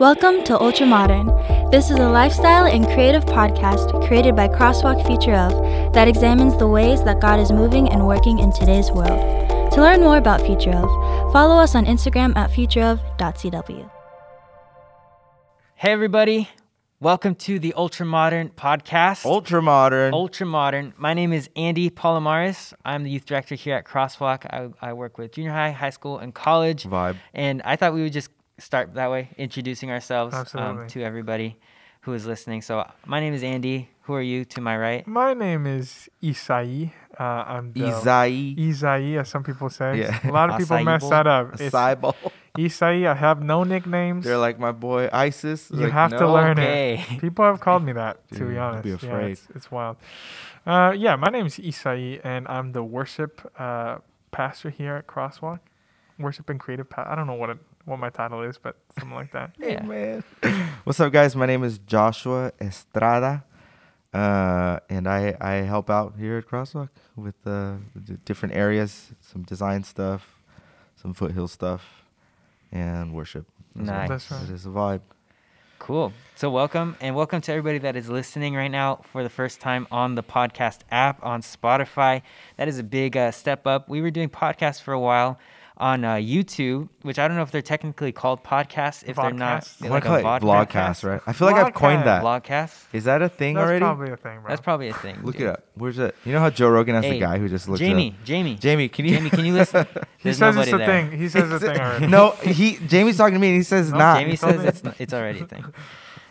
Welcome to Ultra Modern. This is a lifestyle and creative podcast created by Crosswalk Future of that examines the ways that God is moving and working in today's world. To learn more about Future of, follow us on Instagram at futureof.cw. Hey, everybody. Welcome to the Ultra Modern podcast. Ultra modern. Ultra Modern. My name is Andy Palomares. I'm the youth director here at Crosswalk. I, I work with junior high, high school, and college. Vibe. And I thought we would just start that way, introducing ourselves um, to everybody who is listening. So, my name is Andy. Who are you to my right? My name is Isai. Uh, I'm the Izai. Isai, as some people say. Yeah. A lot of people mess Acai that up. It's Acai Isai. I have no nicknames. They're like my boy ISIS. You Like, have to learn Okay. it. People have called me that, to Dude, be honest. be Yeah, afraid. it's, it's wild. Uh, yeah, my name is Isai, and I'm the worship uh, pastor here at Crosswalk. Worship and creative. Pa- I don't know what it, what my title is, but something like that. Hey, Yeah. man. What's up, guys? My name is Joshua Estrada. Uh, and I, I help out here at Crosswalk with uh, the different areas, some design stuff, some foothill stuff, and worship. as well. Nice. That's right. It is a vibe. Cool. So, welcome, and welcome to everybody that is listening right now for the first time on the podcast app on Spotify. That is a big uh, step up. We were doing podcasts for a while on uh, YouTube, which I don't know if they're technically called podcasts, if they're not Vodcasts? I like want a to call it vlogcast, right? I feel like I've coined that. Vlogcast. Is that a thing That's already? probably a thing, bro. That's probably a thing. Look dude. it up. Where's it? You know how Joe Rogan has Hey, the guy who just looks Jamie, it up? Jamie, Jamie, can you? Jamie, can you listen? he There's says nobody it's a there. thing. He says it's a thing already. no, he Jamie's talking to me and he says No, not. Jamie says it's, n- it's already a thing.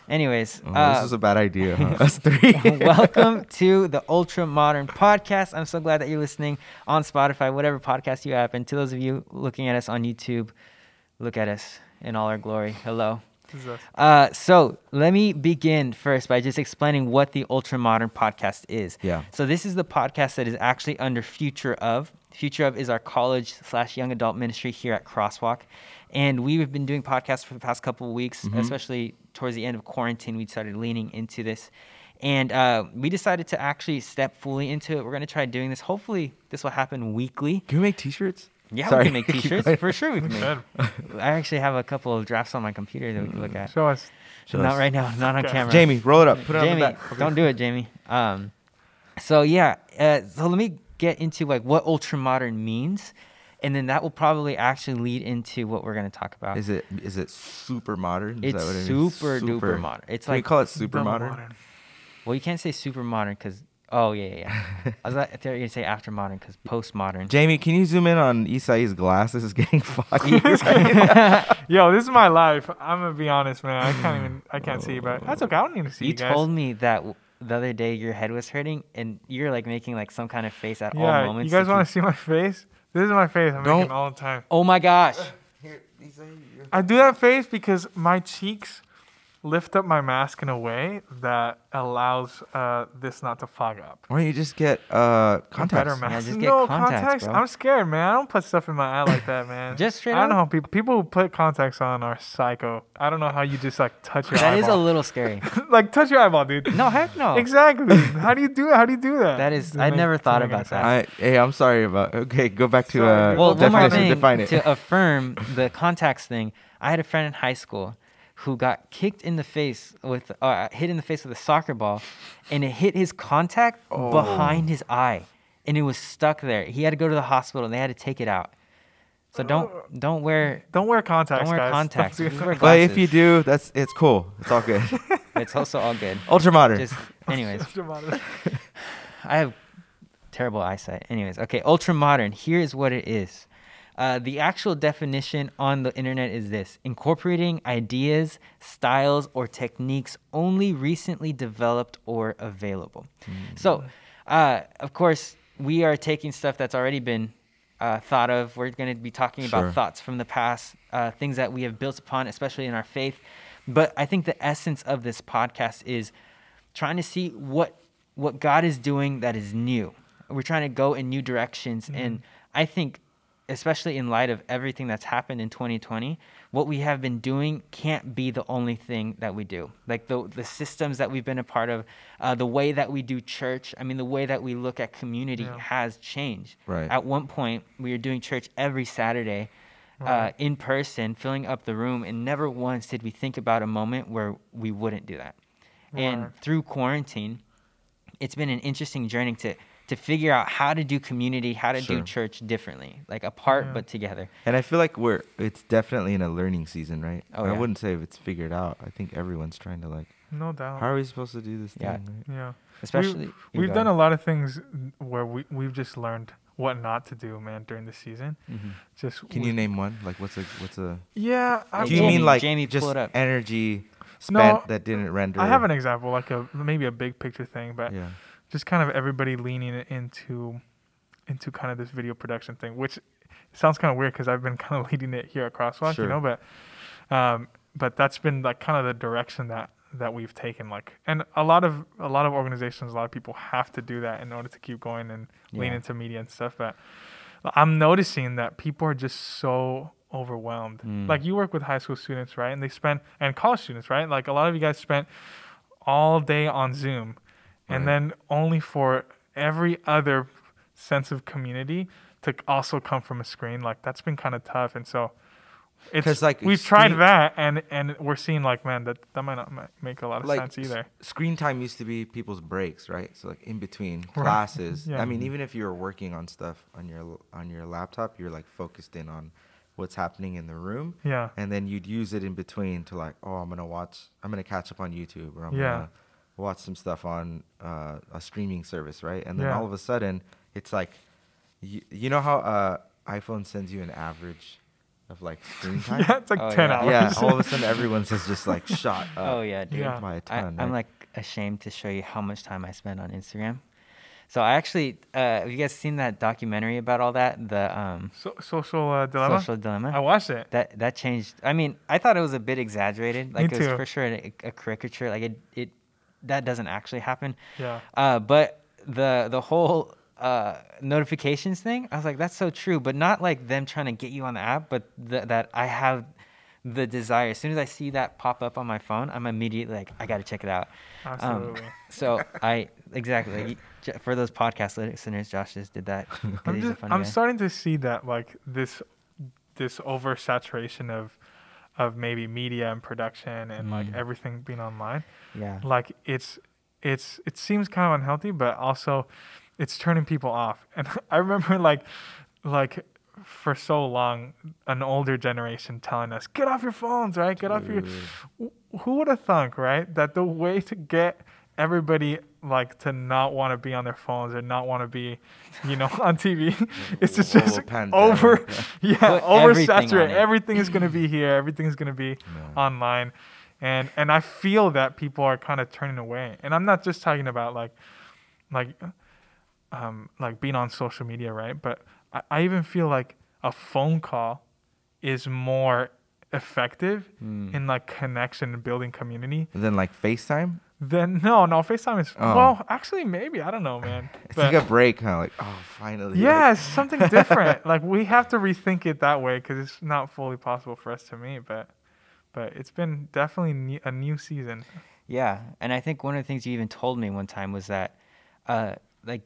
Anyways, Oh, uh, this is a bad idea. Huh? Us three. welcome to the Ultra Modern Podcast. I'm so glad that you're listening on Spotify, whatever podcast you have. And to those of you looking at us on YouTube, look at us in all our glory. Hello. This is us. Uh, so let me begin first by just explaining what the Ultra Modern Podcast is. Yeah. So this is the podcast that is actually under Future of. Future of is our college slash young adult ministry here at Crosswalk, and we've been doing podcasts for the past couple of weeks, Mm-hmm. especially towards the end of quarantine. We started leaning into this, and uh, we decided to actually step fully into it. We're gonna try doing this. Hopefully, this will happen weekly. Can we make T-shirts? Yeah, Sorry. we can make T-shirts for sure. We can make. I actually have a couple of drafts on my computer that we can look at. Show us. Show not us. right now, not on Okay. camera. Jamie, roll it up. Put it Jamie, on the back. don't do it, Jamie. Um, so yeah, uh, so let me get into like what ultra modern means, and then that will probably actually lead into what we're gonna talk about. Is it is it super modern? Is it's that what it means? super, duper modern. It's Can we like call it super Double modern? well, you can't say super modern because oh yeah, yeah. yeah. I was like, I thought you were gonna say after modern because post modern. Jamie, can you zoom in on Isai's glasses? Is getting foggy. Yo, this is my life. I'm gonna be honest, man. I can't even. I can't see, but that's okay. I don't need to see you you, guys. told me that w- the other day your head was hurting and you're like making like some kind of face at all yeah, moments. you guys to want keep- to see my face? This is my face. I'm Don't- making all the time. Oh my gosh. I do that face because my cheeks lift up my mask in a way that allows uh, this not to fog up. Why don't you just get uh A better contacts? mask. just get no contacts, bro. I'm scared, man. I don't put stuff in my eye like that, man. Just straight I don't know up? how people people who put contacts on are psycho. I don't know how you just like touch your That is a little scary. like touch your eyeball, dude. No, heck no. Exactly. how do you do it? How do you do that? That is- I'd never thought about that. I, hey, I'm sorry about. Okay, go back to Sorry, uh, dude. Well, one more thing Define it. to affirm the contacts thing. I had a friend in high school who got kicked in the face with, uh, hit in the face with a soccer ball, and it hit his contact Oh. behind his eye, and it was stuck there. He had to go to the hospital, and they had to take it out. So don't don't wear Don't wear contacts, don't wear guys. contacts. do Just wear that. but if you do, that's it's cool. It's all good. It's also all good. Ultra modern. Just anyways. I have terrible eyesight. Anyways, okay, ultra modern. Here is what it is. Uh, the actual definition on the internet is this incorporating ideas, styles, or techniques only recently developed or available. So, uh, of course, we are taking stuff that's already been uh, thought of. We're going to be talking Sure. about thoughts from the past, uh, things that we have built upon, especially in our faith. But I think the essence of this podcast is trying to see what what God is doing that is new. We're trying to go in new directions, and I think, especially in light of everything that's happened in 2020, what we have been doing can't be the only thing that we do. Like the the systems that we've been a part of, uh, the way that we do church. I mean, the way that we look at community Yeah. has changed. Right. At one point, we were doing church every Saturday. uh, in person, filling up the room, and never once did we think about a moment where we wouldn't do that. And through quarantine, it's been an interesting journey to to figure out how to do community, how to Sure. do church differently, like apart Yeah. but together. And I feel like we're it's definitely in a learning season, right? Oh, I wouldn't say if it's figured out. I think everyone's trying to like, No doubt. how are we supposed to do this Yeah. thing? Right? yeah. Especially you We've done a lot of things where we we've just learned what not to do, man, during the season. Mhm. Just Can we- you name one? Like, what's a what's a? Yeah, I Hey, Do you Jamie- mean like Jamie, just pull it up. energy spent No, that didn't render? I have an example, like a maybe a big picture thing, but Yeah. Just kind of everybody leaning into into kind of this video production thing, which sounds kind of weird because I've been kind of leading it here at Crosswalk, Sure. you know, but um, but that's been like kind of the direction that that we've taken like and a lot of a lot of organizations a lot of people have to do that in order to keep going and lean into media and stuff but i'm noticing that people are just so overwhelmed Mm. like you work with high school students right and they spend and college students right like a lot of you guys spent all day on zoom and Right. then only for every other sense of community to also come from a screen like that's been kind of tough and so it's like, we've tried that and and we're seeing like man that that might not make a lot of like sense either s- screen time used to be people's breaks, right? So like in between Right. classes. Yeah. I mean, even if you were working on stuff on your on your laptop, you're like focused in on what's happening in the room, yeah and then you'd use it in between to like, oh, I'm gonna watch, I'm gonna catch up on YouTube, or I'm Yeah. gonna watch some stuff on uh, a streaming service, right? And then Yeah. all of a sudden, it's like, you, you know how uh, iPhone sends you an average of like screen time? yeah it's like Oh, 10 yeah. hours yeah, all of a sudden everyone's has just like shot up Oh yeah, dude. Yeah. by a I, ton. I'm like ashamed to show you how much time I spend on Instagram. So I actually, uh, have you guys seen that documentary about all that? The um, so, social uh, dilemma social dilemma. i watched it that that changed. I mean, I thought it was a bit exaggerated. Like it was too. for sure a, a caricature. Like it, it that doesn't actually happen. yeah Uh, but the the whole uh, notifications thing, I was like, that's so true. But not like them trying to get you on the app, but th- that I have the desire. As soon as I see that pop up on my phone, I'm immediately like, I got to check it out. Um, absolutely so I exactly for those podcast listeners, Josh just did that. I'm, just, I'm starting to see that like this this oversaturation of of maybe media and production and like Mm. everything being online Yeah. like it's it's it seems kind of unhealthy but also it's turning people off and i remember like like for so long an older generation telling us get off your phones right get off your who would have thunk right that the way to get everybody like to not want to be on their phones or not want to be you know on tv it's just, just over yeah. yeah Put everything oversaturate it. everything is going to be here everything's going to be No. online and and i feel that people are kind of turning away and i'm not just talking about like like um like being on social media right but i, I even feel like a phone call is more effective Mm. in like connection and building community than like FaceTime, then no no facetime is Oh. well actually maybe i don't know man it's But- like a break, kind of like, oh, finally. yeah, it's something different. like we have to rethink it that way because it's not fully possible for us to meet. But, but it's been definitely ne- a new season. Yeah, and I think one of the things you even told me one time was that, uh, like,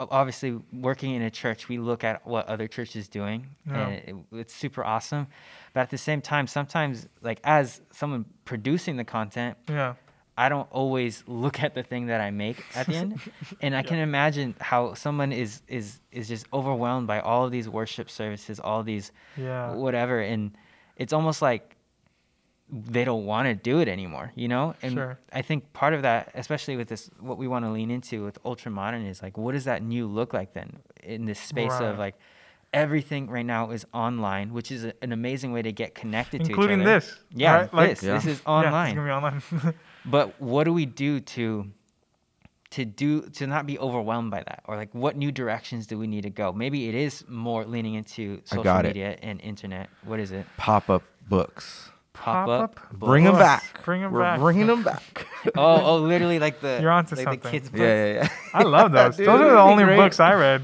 o- obviously working in a church, we look at what other churches doing, Yeah. and it, it's super awesome. But at the same time, sometimes, like, as someone producing the content, Yeah, I don't always look at the thing that I make at the end, and I can imagine how someone is is is just overwhelmed by all of these worship services, all these yeah, whatever, and it's almost like they don't want to do it anymore, you know? And Sure. I think part of that, especially with this, what we want to lean into with ultra modern is like, what does that new look like then in this space Right. of like everything right now is online, which is a, an amazing way to get connected including to each other. this. Yeah, right? Like, this. Yeah. This is Yeah, online. it's gonna be online. But what do we do to to do to not be overwhelmed by that? Or like what new directions do we need to go? Maybe it is more leaning into I social got it. media and internet. What is it? Pop up books. Pop up. Pop-up Bring them Books. back. Bring 'em We're back. bringing them back. Oh, oh, literally like the You're onto like something. the kids' books. yeah, yeah, yeah. I love those. Dude, those are the only great. books I read.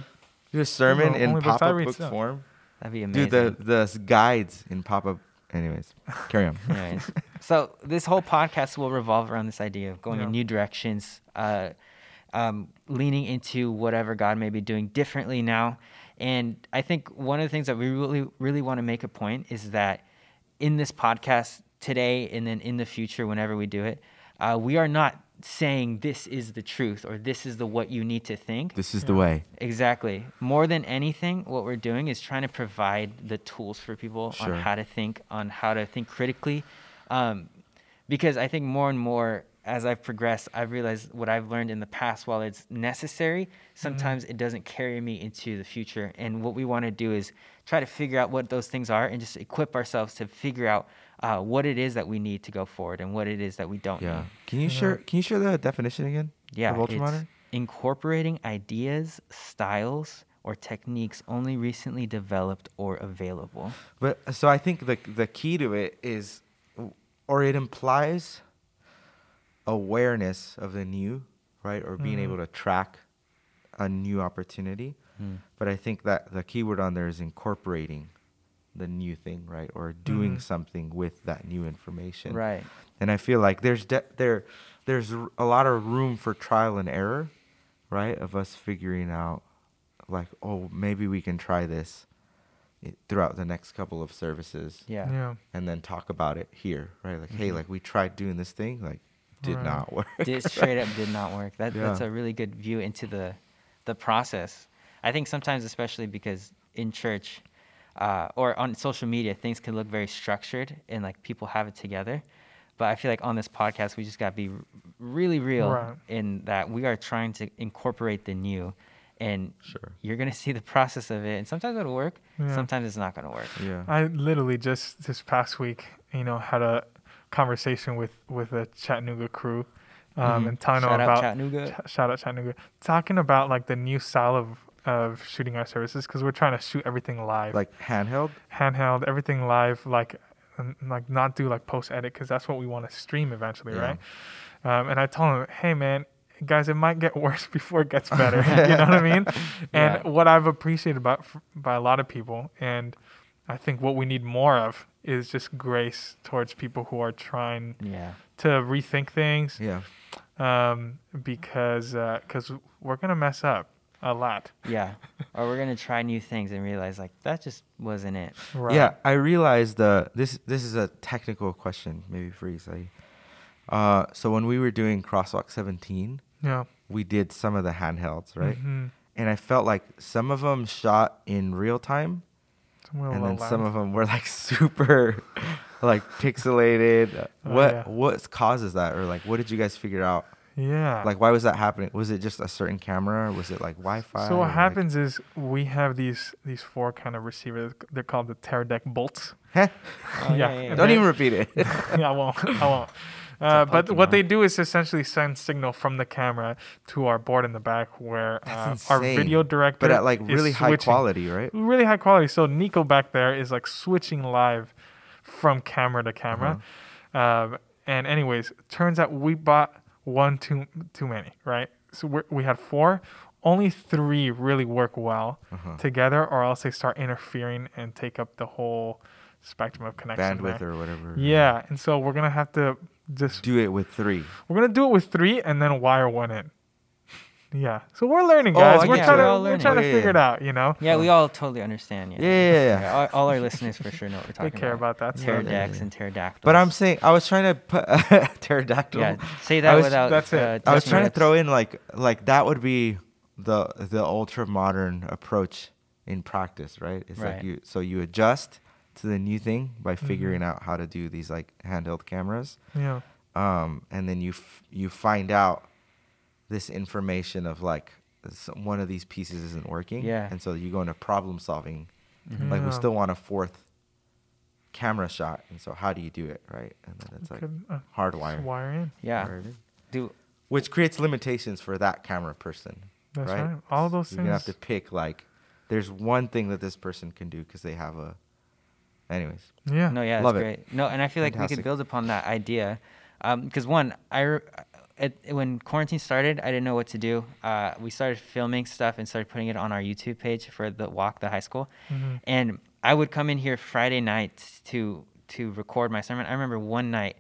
Do a sermon the in only books I pop up book still. form. That'd be amazing. Dude, the the guides in pop up. Anyways, carry on. Anyways, so this whole podcast will revolve around this idea of going Yeah. in new directions, uh, um, leaning into whatever God may be doing differently now, And I think one of the things that we really, really want to make a point is that in this podcast today and then in the future, whenever we do it, uh, we are not saying this is the truth or this is the what you need to think. This is the way. Exactly. More than anything, what we're doing is trying to provide the tools for people Sure. on how to think, on how to think critically. Um, because I think more and more as I've progressed, I've realized what I've learned in the past, while it's necessary, sometimes it doesn't carry me into the future. And what we want to do is try to figure out what those things are and just equip ourselves to figure out uh, what it is that we need to go forward and what it is that we don't Yeah. need. Can you share? Can you share the definition again? Yeah, Of it's ultramodern. incorporating ideas, styles, or techniques only recently developed or available. But so I think the the key to it is, or it implies awareness of the new, right, or being Mhm. able to track a new opportunity. But I think that the key word on there is incorporating the new thing, right, or doing Mhm. something with that new information. Right. And I feel like there's de- there there's a lot of room for trial and error, right? Of us figuring out like, oh, maybe we can try this throughout the next couple of services Yeah. Yeah. and then talk about it here, right? Like, hey, Mhm. like we tried doing this thing, like did Right. not work. Did straight up did not work. That that's a really good view into the the process. I think sometimes, especially because in church uh, or on social media, things can look very structured and like people have it together. But I feel like on this podcast, we just got to be really real Right. in that we are trying to incorporate the new, and Sure. you're gonna see the process of it. And sometimes it'll work, Yeah. sometimes it's not gonna work. Yeah. I literally just this past week, you know, had a conversation with with the Chattanooga crew, um, Mhm. and telling Shout them out about Chattanooga. Ch- shout out Chattanooga, talking about like the new style of of shooting our services because we're trying to shoot everything live, Like handheld. handheld, everything live, like and, like not do like post edit because that's what we want to stream eventually, Yeah. right? Um, and I told him, hey man, guys, it might get worse before it gets better. you know what I mean? And Yeah. what I've appreciated about by a lot of people, and I think what we need more of is just grace towards people who are trying Yeah. to rethink things, Yeah. um, because because we're gonna mess up a lot. Yeah. or we're gonna try new things and realize like that just wasn't it. Right. Yeah, I realized uh, this. This is a technical question, maybe for Isai. Uh, so when we were doing Crosswalk 17, Yeah. we did some of the handhelds, right? Mhm. And I felt like some of them shot in real time, Some will and then allow- some of them were like super, like pixelated. Oh, what yeah. what causes that, or like what did you guys figure out? Yeah. Like why was that happening? Was it just a certain camera? Or was it like Wi-Fi? So or, what like- happens is we have these these four kind of receivers. They're called the Teradek bolts. Heh, Oh, Yeah. yeah, yeah. don't they- even repeat it. yeah, I won't. I won't. Uh, but Pokemon. what they do is essentially send signal from the camera to our board in the back, where uh, our video director, but at like really high switching- quality, right? really high quality. So Nico back there is like switching live from camera to camera. Uh-huh. Um, and anyways, turns out we bought one too too many, right? So we we had four. Only three really work well Uh-huh. together, or else they start interfering and take up the whole spectrum of connection. Bandwidth there. or whatever. yeah, and so we're gonna have to just Do it with three. we're gonna do it with three and then wire one in. Yeah, so we're learning, Oh, guys. I we're get trying to We're all we're trying to Oh, yeah, figure it out. You know. Yeah, we all totally understand. Yeah. Yeah, yeah, yeah. all, all our listeners for sure know what we're talking They talking care about. about that. stuff. Yeah, Pterodactyls yeah. and pterodactyls. But I'm saying I was trying to put pterodactyl. yeah, say that was- without. that's it. Uh, I was trying to throw in like like that would be the the ultra modern approach in practice, right? It's Right. like you so you adjust to the new thing by Mm-hmm. figuring out how to do these like handheld cameras, Yeah. um, and then you f- you find out this information of like s- one of these pieces isn't working, Yeah. and so you go into problem solving. Mhm. Like we still want a fourth camera shot, and so how do you do it, right? And then it's like Could, uh, hardwire. wire in. Yeah. Wire in. Do which creates limitations for that camera person. That's right. right. All those You're gonna have to pick like, there's one thing that this person can do because they have a. Anyways, Yeah. No, yeah, Love that's it. great. No, and I feel like we could build upon that idea, because one, I re- at, when quarantine started, I didn't know what to do. Uh, we started filming stuff and started putting it on our YouTube page for the walk, the high school, Mhm. and I would come in here Friday nights to to record my sermon. I remember one night.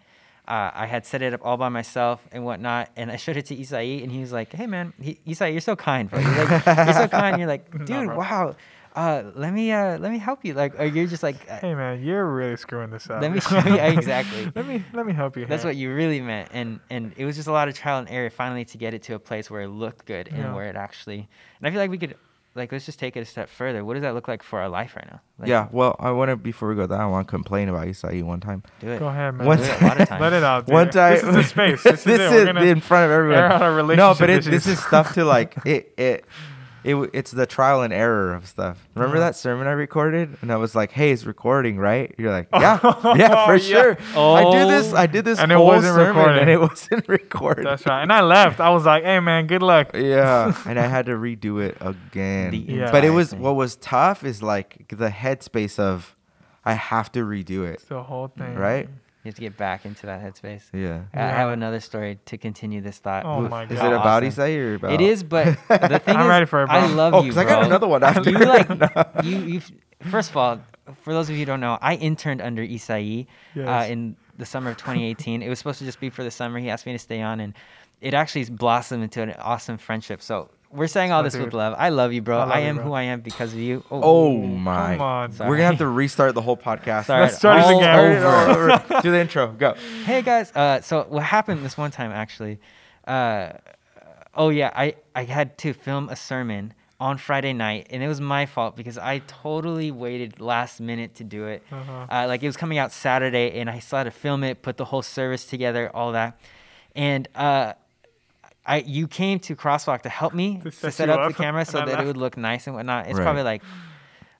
Uh, I had set it up all by myself and whatnot, and I showed it to Isai, and he was like, "Hey, man, he, Isai, you're so kind, bro. You're, like, you're so kind. You're like, dude, wow, uh, let me uh, let me help you. Like, or you're just like, uh, Hey man, you're really screwing this up. let me show you exactly. let me let me help you. That's here. what you really meant, and and it was just a lot of trial and error finally to get it to a place where it looked good Yeah. and where it actually. And I feel like we could, like, let's just take it a step further. What does that look like for our life right now? Like, yeah. Well, I want to before we go there, I want to complain about you, Isai one time. do it. Go ahead, man. One Do it a lot of times. Let it out. Dude. One time, This is the space. This, this is, it. is We're in front of everyone. air out our no, but it, this is stuff to like it. It. It, it's the trial and error of stuff. Remember Uh-huh. that sermon I recorded, and I was like, "Hey, it's recording, right?" You're like, "Yeah, yeah, for Yeah. sure." I did this. Oh. I did this And it wasn't recorded. and it wasn't recorded. That's right. And I left. I was like, hey man, good luck. yeah, and I had to redo it again. The Yeah. But it was thing. what was tough is like the headspace of I have to redo it, It's the whole thing. right? You have to get back into that headspace. Yeah. I I have another story to continue this thought. Oh Who- my Is it about Awesome. Isai or about? It is, but the thing I'm is, ready for it, I love Oh, you, because I got another one after. you like you you. First of all, for those of you who don't know, I interned under Isai uh, in the summer of 2018. it was supposed to just be for the summer. He asked me to stay on, and it actually blossomed into an awesome friendship. So we're saying all Oh, this with love. I love you, bro. I I, love you, am bro. who I am because of you. Oh my! Come on. Sorry. We're gonna have to restart the whole podcast. Sorry, Let's start it all again. over. Do the intro. Go. hey guys uh, so what happened this one time actually uh, oh yeah I, I had to film a sermon on friday night and it was my fault because i totally waited last minute to do it Uh-huh. uh, like it was coming out saturday and i still had to film it put the whole service together all that and uh, I, you came to crosswalk to help me To to set set up up, the camera so I that it would look nice and whatnot it's Right. probably like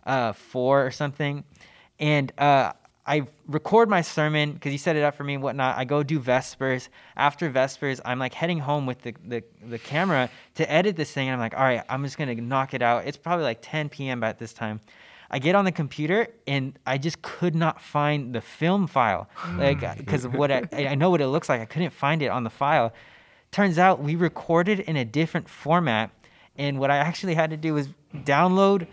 uh, four or something. And uh, I record my sermon because you set it up for me and whatnot. I go do Vespers. After Vespers, I'm like heading home with the, the, the camera to edit this thing. And I'm like, all right, I'm just going to knock it out. It's probably like 10 p.m. at this time. I get on the computer and I just could not find the film file. Like, because of what I, I know what it looks like. I couldn't find it on the file. Turns out we recorded in a different format. And what I actually had to do was download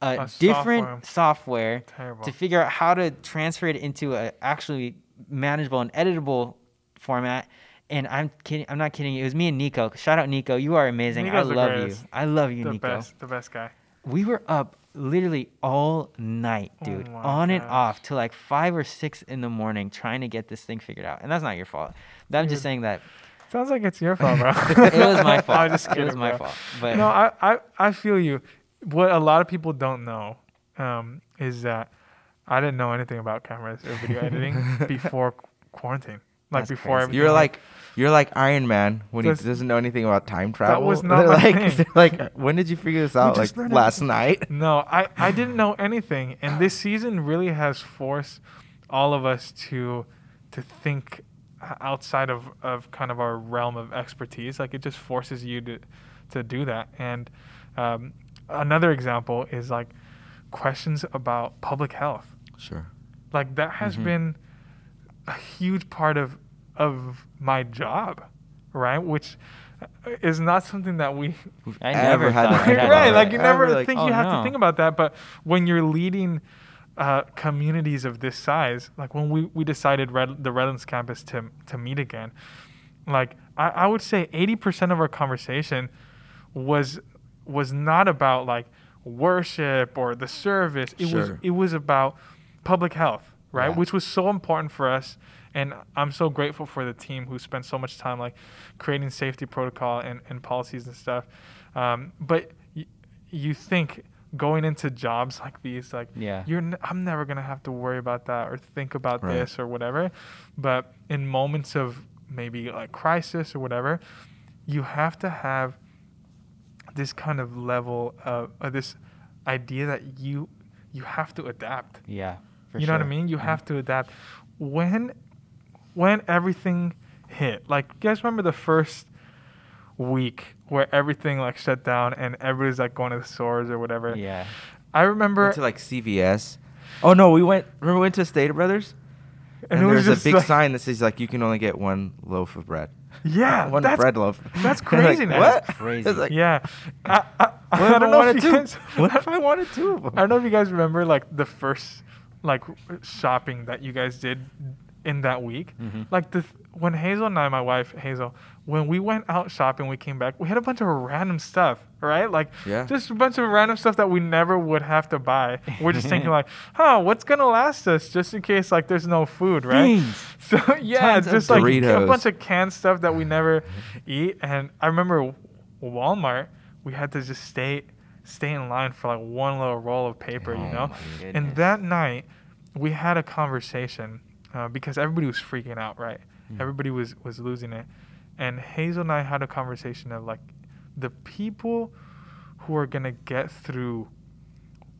a, A different software Terrible. to figure out how to transfer it into a actually manageable and editable format. And I'm kidding. I'm not kidding. It was me and Nico. Shout out Nico. You are amazing. Nico's I love you. I love you, the Nico. best, the best guy. We were up literally all night, Oh dude, my on and off till like five or six in the morning trying to get this thing figured out. And that's not your fault. I'm just saying that Sounds like it's your fault, bro. it was my fault. I'm just kidding, it was my bro. fault. But no, I, I, I feel you. What a lot of people don't know um, is that I didn't know anything about cameras or video editing before quarantine. Like That's before crazy. everything. You're like you're like Iron Man when That's- he doesn't know anything about time travel. That was not like, like, when did you figure this out? Like last night. No, I, I didn't know anything, and this season really has forced all of us to to think outside of, of kind of our realm of expertise. Like it just forces you to to do that. And um, another example is like questions about public health. Sure. Like that has Mhm. been a huge part of of my job, right? Which uh, is not something that we I never had thought to I'd think have about right, like you never like, think oh, you have no. to think about that, but when you're leading uh, communities of this size, like when we, we decided Red, the Redlands campus to to meet again, like I, I would say 80% of our conversation was was not about like worship or the service. It was it was about public health, right? Yeah. Which was so important for us. And I'm so grateful for the team who spent so much time like creating safety protocol and, and policies and stuff. Um, but y- you think going into jobs like these, like Yeah. you're, n- I'm never gonna have to worry about that or think about Right. this or whatever. But in moments of maybe like crisis or whatever, you have to have this kind of level of uh, this idea that you you have to adapt. Yeah. for you know what I mean? You Mhm. have to adapt. When when everything hit, like you guys remember the first week where everything like shut down and everybody's like going to the stores or whatever. Yeah. I remember Went to like CVS. Oh no, we went. Remember we went to Stater Brothers, and, it was there's a big like- sign that says like you can only get one loaf of bread. Yeah, one that's bread loaf. that's You're like, craziness. what? Crazy. Like, yeah. I, I, I, What I don't know if you guys, What if I wanted two of them? I don't know if you guys remember like the first like shopping that you guys did in that week. Mhm. Like the when Hazel and I, my wife Hazel, when we went out shopping, we came back, we had a bunch of random stuff, right? Like Yeah. just a bunch of random stuff that we never would have to buy. We're just thinking like, huh, what's gonna last us just in case like there's no food, right? Beans. So yeah, Tons just like a bunch of canned stuff that we never eat. And I remember Walmart, we had to just stay stay in line for like one little roll of paper, you Oh know. my And that night, we had a conversation uh, because everybody was freaking out, right? Mm. Everybody was was losing it, and Hazel and I had a conversation of like the people who are gonna get through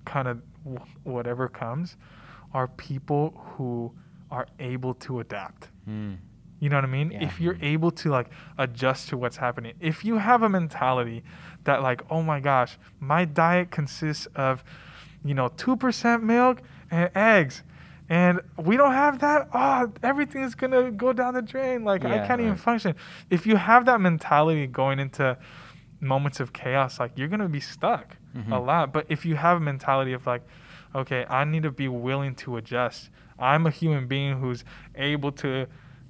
kind of wh- whatever comes are people who are able to adapt. Mm. You know what I mean? Yeah. If you're able to like adjust to what's happening. If you have a mentality that like, oh my gosh, my diet consists of, you know, 2% milk and eggs. And we don't have that. Oh, everything is going to go down the drain. Like I can't even function. If you have that mentality going into moments of chaos, like you're going to be stuck a Mhm. lot. But if you have a mentality of like, okay, I need to be willing to adjust. I'm a human being who's able to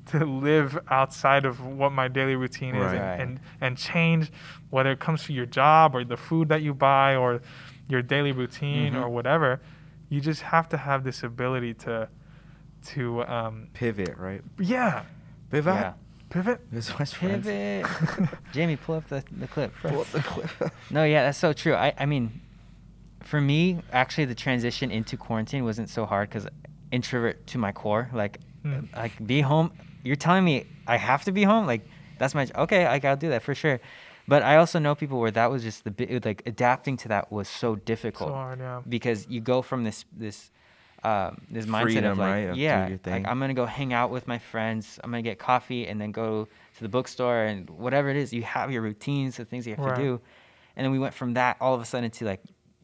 to live outside of what my daily routine is Right. and, and and change whether it comes to your job or the food that you buy or your daily routine Mhm. or whatever. You just have to have this ability to to um Pivot, right? yeah, Pivot. Yeah. pivot. It's my friends. Pivot. Jamie, pull up the, the clip. Pull up the clip. No, yeah, that's so true. I, I mean, for me, actually, the transition into quarantine wasn't so hard because introvert to my core. Like, Mm. like be home. You're telling me I have to be home. Like, that's my okay. I gotta do that for sure. But I also know people where that was just the bit like adapting to that was so difficult So hard, yeah. because you go from this this um, this mindset Freedom, of like right, of yeah, like. I'm gonna go hang out with my friends. I'm gonna get coffee and then go to the bookstore and whatever it is. You have your routines, the things you have Right. to do, and then we went from that all of a sudden to like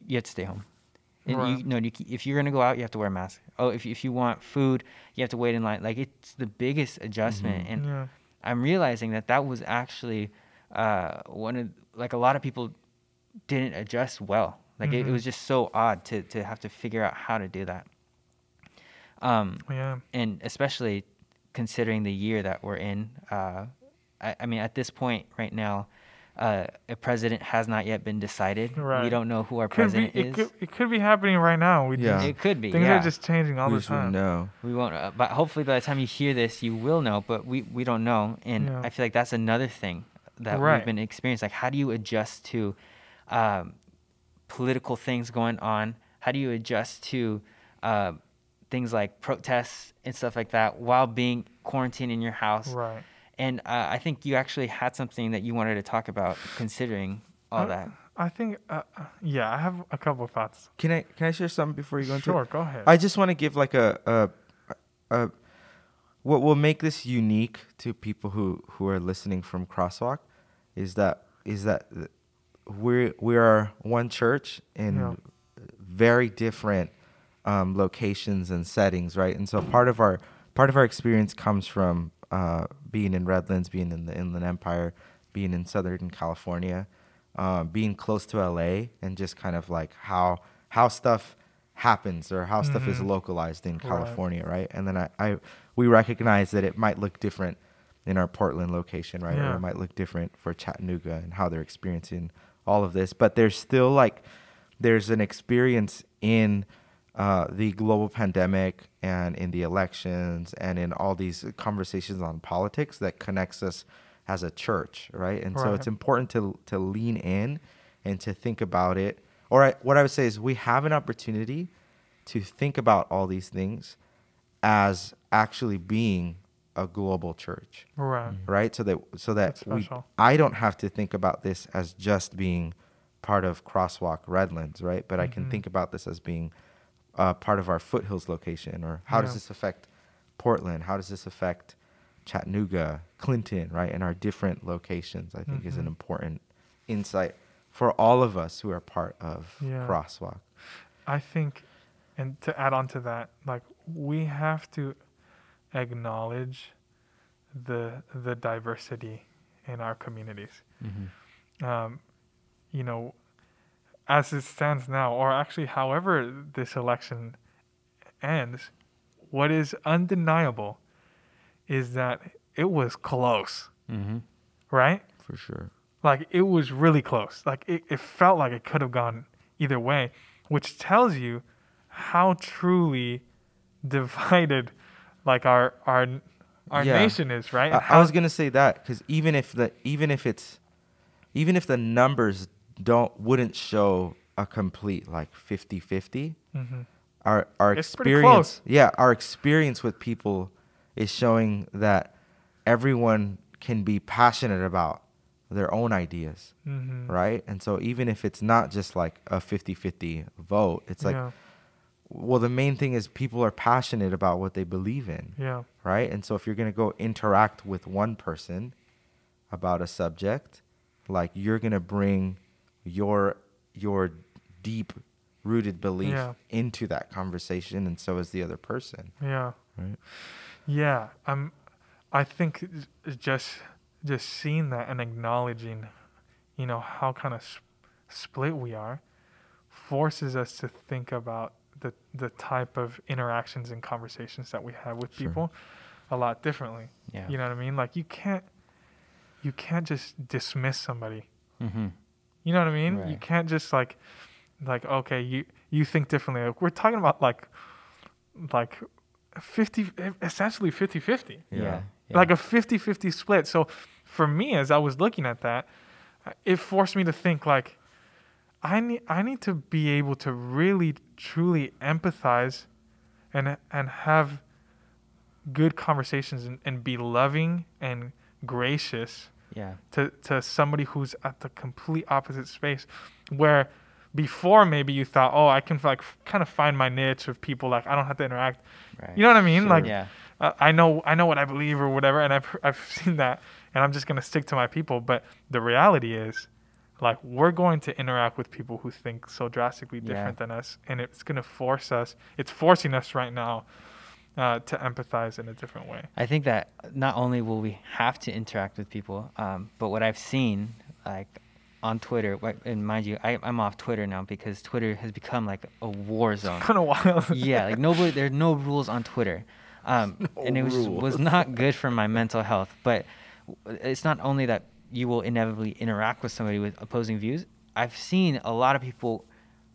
you have to stay home. And Right. you no, you, if you're gonna go out, you have to wear a mask. Oh, if if you want food, you have to wait in line. Like it's the biggest adjustment, Mhm. and yeah. I'm realizing that that was actually uh, one of like a lot of people didn't adjust well. Like it, it Mhm. was just so odd to to have to figure out how to do that. Um, Yeah. and especially considering the year that we're in. Uh, I, I mean, at this point right now, uh, a president has not yet been decided. Right. We don't know who our Could be president it is. could it could be happening right now. We Yeah. just, It could be. things yeah. are just changing all we the just wouldn't time. know. We won't, uh, but hopefully by the time you hear this, you will know. But we, we don't know, and Yeah. I feel like that's another thing that Right. we've been experiencing. Like, how do you adjust to um, political things going on? How do you adjust to uh, things like protests and stuff like that while being quarantined in your house? Right. And uh, I think you actually had something that you wanted to talk about, considering all Uh, that. I think uh, uh, yeah, I have a couple of thoughts. Can I can I share something before you go into? it? Sure, go ahead. I just want to give like a, a, a what will make this unique to people who who are listening from Crosswalk is that is that we we are one church in Yeah. very different um, locations and settings, right? And so part of our part of our experience comes from uh, being in Redlands, being in the Inland Empire, being in Southern California, uh, being close to LA, and just kind of like how how stuff happens or how stuff is Mhm. localized in Right. California, right? And then I, I we recognize that it might look different in our Portland location, right? Or it might look different for Chattanooga and how they're experiencing all of this. But there's still like there's an experience in uh, the global pandemic and in the elections and in all these conversations on politics that connects us as a church, right? And so it's important to to lean in and to think about it. Or I, what I would say is we have an opportunity to think about all these things as actually being a global church right. right so that so that we i don't have to think about this as just being part of crosswalk redlands right but i can Mhm. think about this as being uh, part of our foothills location or how does this affect portland how does this affect chattanooga clinton right and our different locations i think is an Mhm. important insight for all of us who are part of Yeah. crosswalk I think, and to add on to that, like we have to acknowledge the the diversity in our communities. Mm-hmm. Um, you know, as it stands now, or actually, however this election ends, what is undeniable is that it was close, Mm-hmm. right? For sure. Like it was really close. Like it, it felt like it could have gone either way, which tells you how truly divided like our our our Yeah. nation is, right? I, I was gonna say that because even if the even if it's even if the numbers don't wouldn't show a complete like 50-50 Mhm. our our It's experience close. yeah our experience with people is showing that everyone can be passionate about their own ideas Mhm. right and so even if it's not just like a 50-50 vote it's like yeah, well the main thing is people are passionate about what they believe in yeah, right? And so if you're gonna go interact with one person about a subject, like you're gonna bring your your deep rooted belief Yeah. into that conversation, and so is the other person, yeah. right? Yeah, I'm. I think just just seeing that and acknowledging, you know, how kind of sp- split we are, forces us to think about the the type of interactions and conversations that we have with Sure. people a lot differently. Yeah. You know what I mean? Like you can't you can't just dismiss somebody. Mm-hmm. You know what I mean? You can't just like like okay, you you think differently. Like, we're talking about like like 50 essentially 50-50 Yeah. like a 50-50 split so for me as i was looking at that it forced me to think like i need i need to be able to really truly empathize and and have good conversations and, and be loving and gracious yeah. to, to somebody who's at the complete opposite space where before maybe you thought oh i can like kind of find my niche of people like i don't have to interact Right. you know what i mean like yeah. uh, I know I know what I believe or whatever, and I've I've seen that, and I'm just gonna stick to my people. But the reality is, like we're going to interact with people who think so drastically Yeah. different than us, and it's gonna force us. It's forcing us right now uh, to empathize in a different way. I think that not only will we have to interact with people, um, but what I've seen, like on Twitter, and mind you, I, I'm off Twitter now because Twitter has become like a war zone. Kind of wild. yeah, like nobody, there are no rules on Twitter, um, and it was was not good for my mental health. But it's not only that you will inevitably interact with somebody with opposing views. I've seen a lot of people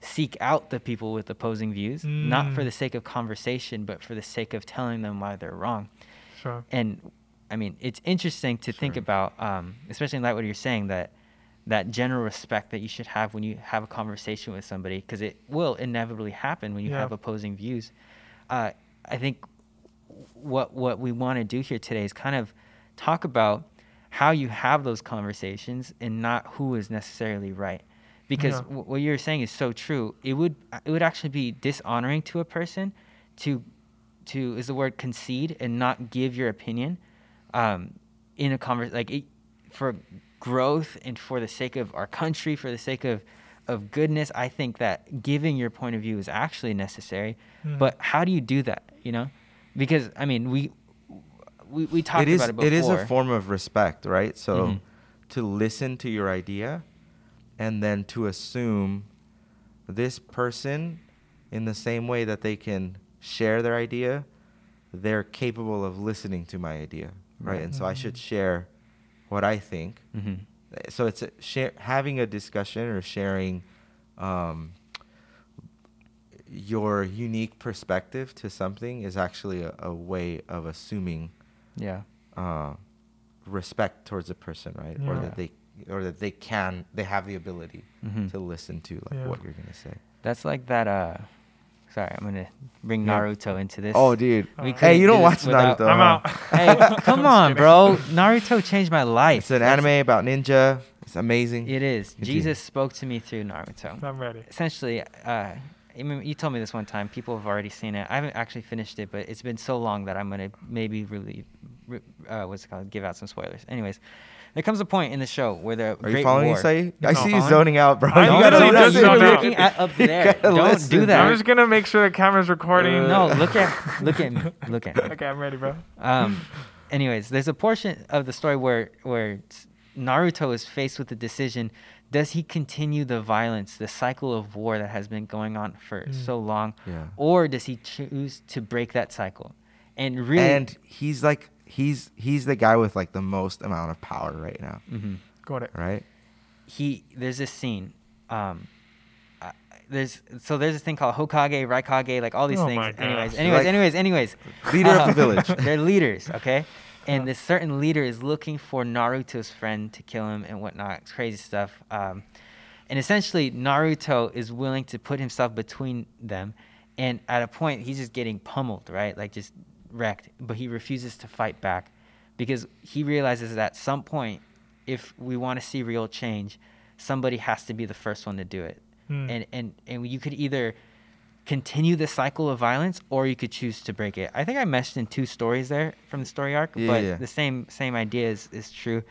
seek out the people with opposing views, not for Mm. the sake of conversation, but for the sake of telling them why they're wrong Sure. and I mean, it's interesting to think about, um, especially in light of what you're saying that that general respect that you should have when you have a conversation with somebody, because it will inevitably happen when you Yeah. have opposing views. Uh, I think what what we want to do here today is kind of talk about how you have those conversations and not who is necessarily right because Yeah. wh- what you're saying is so true it would it would actually be dishonoring to a person to to is the word concede and not give your opinion um, in a conversation like it, for growth and for the sake of our country for the sake of of goodness i think that giving your point of view is actually necessary Mm. but how do you do that you know because i mean we we, we talked it is about it before it is a form of respect, right? So Mhm. to listen to your idea and then to assume this person in the same way that they can share their idea, they're capable of listening to my idea, right? Right. And so I Mhm. should share what I think. hmm So it's a share, having a discussion or sharing um, your unique perspective to something is actually a, a way of assuming yeah uh, respect towards a person, right? Or that they or that they can they have the ability Mhm. to listen to like Yeah. what you're gonna say. that's like that uh sorry i'm gonna bring Yeah. Naruto into this Oh, dude. We Hey, Hey, you do don't this watch without- Naruto? I'm huh? out. hey come I'm on bro naruto changed my life It's an That's- anime about ninja. It's amazing. it is Continue. jesus spoke to me through naruto I'm ready. essentially, uh, I mean, you told me this one time. People have already seen it. I haven't actually finished it, but it's been so long that I'm gonna maybe really, re- uh, what's it called, give out some spoilers. Anyways, there comes a point in the show where the Are Great you following War. me, Saeed? I see you Following? zoning out, bro. I You Don't gotta literally do just that. listen. zoned You're out. looking at up You there. gotta Don't listen. do that. I'm just gonna make sure the camera's recording. No, look at, look at me, look at me. okay, I'm ready, bro. Um, anyways, there's a portion of the story where where s- Naruto is faced with the decision: Does he continue the violence, the cycle of war that has been going on for Mm. so long, Yeah. or does he choose to break that cycle? And really, And he's like he's he's the guy with like the most amount of power right now, Mm-hmm. Got it. right? he there's this scene um uh, there's so there's this thing called Hokage, Raikage, like all these Oh things. my Anyways, anyways, Like- anyways, anyways. Leader of the village. They're leaders, okay? And this certain leader is looking for Naruto's friend to kill him and whatnot. It's crazy stuff. Um, and essentially, Naruto is willing to put himself between them. And at a point, he's just getting pummeled, right? Like just wrecked. But he refuses to fight back because he realizes that at some point, if we want to see real change, somebody has to be the first one to do it. Hmm. And, and, and you could either continue the cycle of violence or you could choose to break it. I think I mentioned two stories there from the story arc, Yeah, but yeah. the same same idea is, is true.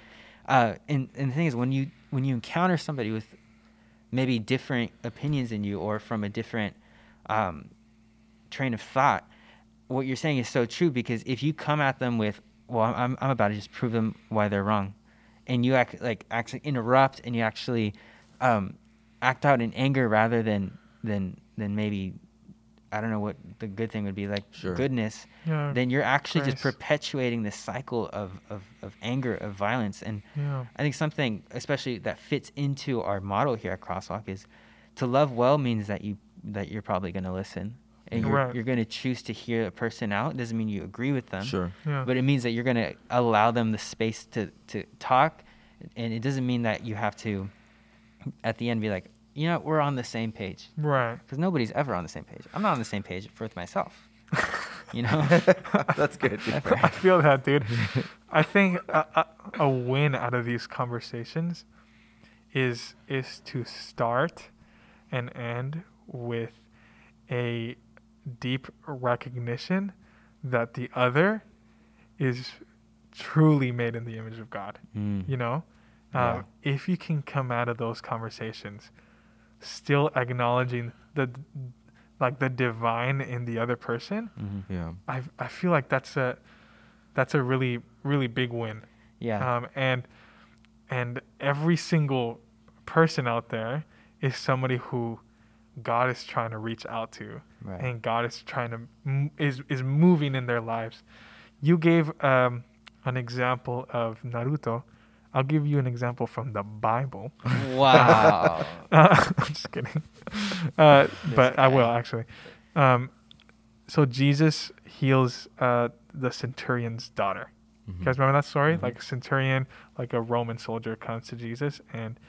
Uh, and, and the thing is when you when you encounter somebody with maybe different opinions than you or from a different um, train of thought, what you're saying is so true because if you come at them with, well, I'm, I'm about to just prove them why they're wrong, and you act like actually interrupt and you actually um, act out in anger rather than than than maybe I don't know what the good thing would be like Sure. goodness, Yeah. then you're actually just perpetuating this cycle of, of, of anger, of violence. And Yeah. I think something, especially that fits into our model here at Crosswalk, is to love well means that you that you're probably going to listen, and you're, Right. you're going to choose to hear a person out. It doesn't mean you agree with them, Sure. Yeah. but it means that you're going to allow them the space to to talk, and it doesn't mean that you have to, at the end, be like, you know, we're on the same page, right. because nobody's ever on the same page. I'm not on the same page with myself, you know. That's good. I feel that, dude. I think a, a, a win out of these conversations is is to start and end with a deep recognition that the other is truly made in the image of God. Mm. You know, Yeah. um, if you can come out of those conversations still acknowledging the like the divine in the other person, Mhm. Yeah. I I feel like that's a that's a really really big win. Yeah. Um, and and every single person out there is somebody who God is trying to reach out to, Right. and God is trying to is is moving in their lives. You gave um, an example of Naruto. I'll give you an example from the Bible. Wow. Uh, I'm just kidding. Uh, This but I will actually. Um, so Jesus heals uh, the centurion's daughter. Mhm. You guys remember that story? Mhm. Like a centurion, like a Roman soldier, comes to Jesus and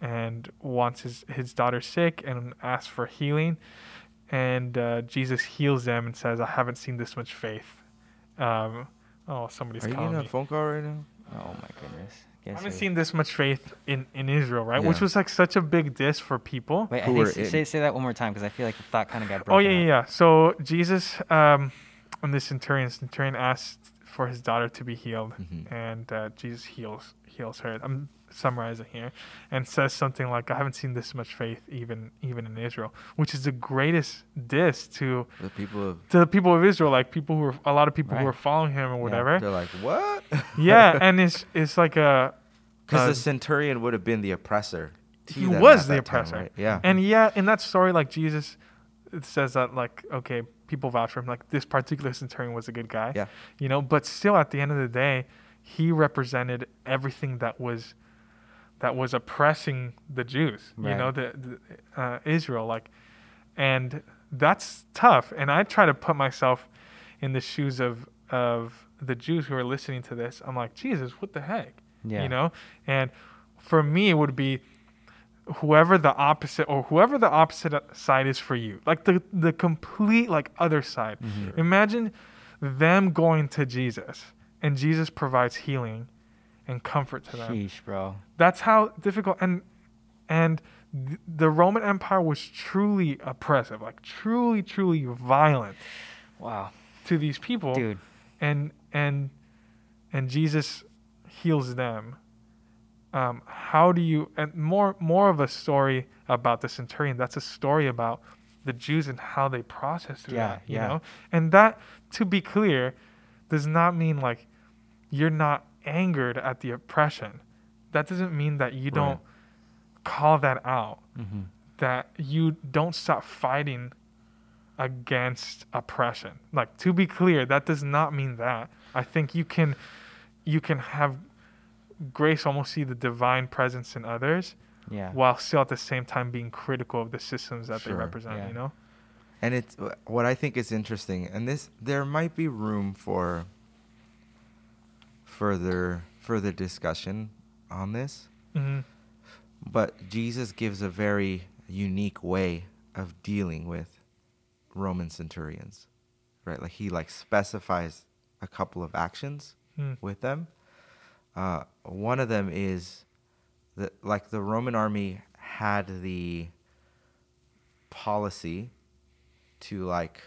and wants his his daughter sick and asks for healing, and uh, Jesus heals them and says, "I haven't seen this much faith." Um, oh, somebody's Are you calling getting a phone call right now? oh my goodness. I haven't who- seen this much faith in, in Israel, right? Yeah. Which was like such a big diss for people. Wait, I who think, were say say that one more time because I feel like the thought kind of got Oh broken. yeah, yeah, up. yeah. So Jesus, um, and the centurion, centurion asked for his daughter to be healed, Mhm. and uh, Jesus heals heals her. I'm summarizing here, and says something like, "I haven't seen this much faith even even in Israel," which is the greatest diss to The people of to the people of Israel, like people who are a lot of people who Right. are following him or Yeah, whatever. they're like, what? Yeah, and it's it's like a Because the centurion would have been the oppressor. he was the that time, oppressor. right? Yeah. And yeah, in that story, like Jesus, it says that like okay, people vouch for him. Like this particular centurion was a good guy. Yeah. You know, but still, at the end of the day, he represented everything that was that was oppressing the Jews. You know, the, the uh, Israel. Like, and that's tough. And I try to put myself in the shoes of of the Jews who are listening to this. I'm like, Jesus, what the heck? Yeah. You know, and for me, it would be whoever the opposite or whoever the opposite side is for you like the the complete like other side Mhm. imagine them going to jesus and jesus provides healing and comfort to them Sheesh, bro. that's how difficult and and th- the roman empire was truly oppressive like truly truly violent Wow, to these people dude. and and and Jesus heals them. Um, how do you and more more of a story about the centurion? That's a story about the Jews and how they process through Yeah, that. You yeah. know, and that to be clear, does not mean like you're not angered at the oppression. That doesn't mean that you don't call that out. Mm-hmm. That you don't stop fighting against oppression. Like to be clear, that does not mean that. I think you can you can have grace almost see the divine presence in others Yeah. while still at the same time being critical of the systems that Sure, they represent, yeah. you know? And it's what I think is interesting, and this there might be room for further further discussion on this, hmm but Jesus gives a very unique way of dealing with Roman centurions, right? Like he like specifies a couple of actions Hmm. with them. Uh, one of them is that like the Roman army had the policy to like,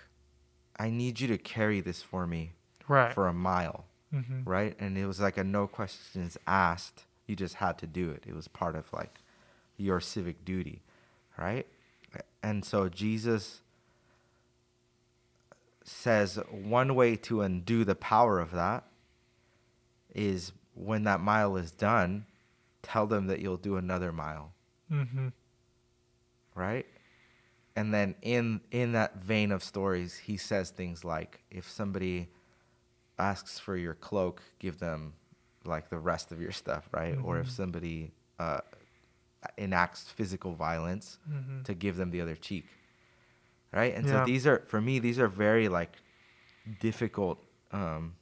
I need you to carry this for me Right. for a mile, hmm right? And it was like a no questions asked. You just had to do it. It was part of like your civic duty, right? And so Jesus says one way to undo the power of that is when that mile is done, tell them that you'll do another mile, hmm right? And then in in that vein of stories, he says things like if somebody asks for your cloak, give them like the rest of your stuff, right? Or if Mhm. somebody uh, enacts physical violence, hmm to give them the other cheek right and Yeah. so these are for me these are very like difficult um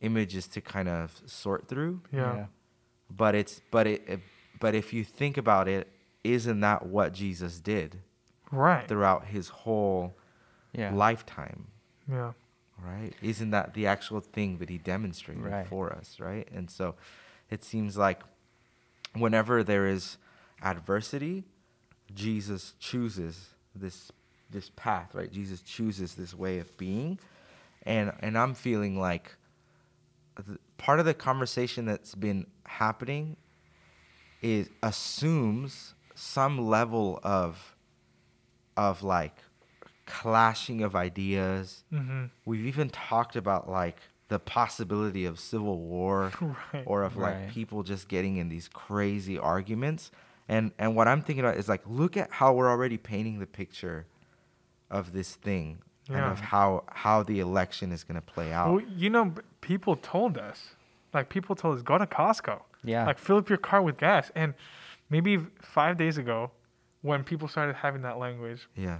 images to kind of sort through Yeah. but it's but it, it but if you think about it isn't that what jesus did Right. throughout his whole Yeah. lifetime Yeah. Right? Isn't that the actual thing that he demonstrated Right. for us right? And so it seems like whenever there is adversity jesus chooses this this path right? Jesus chooses this way of being. And and i'm feeling like part of the conversation that's been happening is assumes some level of of like clashing of ideas hmm We've even talked about like the possibility of civil war Right. or of like Right. people just getting in these crazy arguments. And and what I'm thinking about is like look at how we're already painting the picture of this thing and of how how the election is going to play out. Well, you know, people told us, like people told us, go to Costco. Yeah. Like fill up your car with gas. And maybe five days ago, when people started having that language, yeah.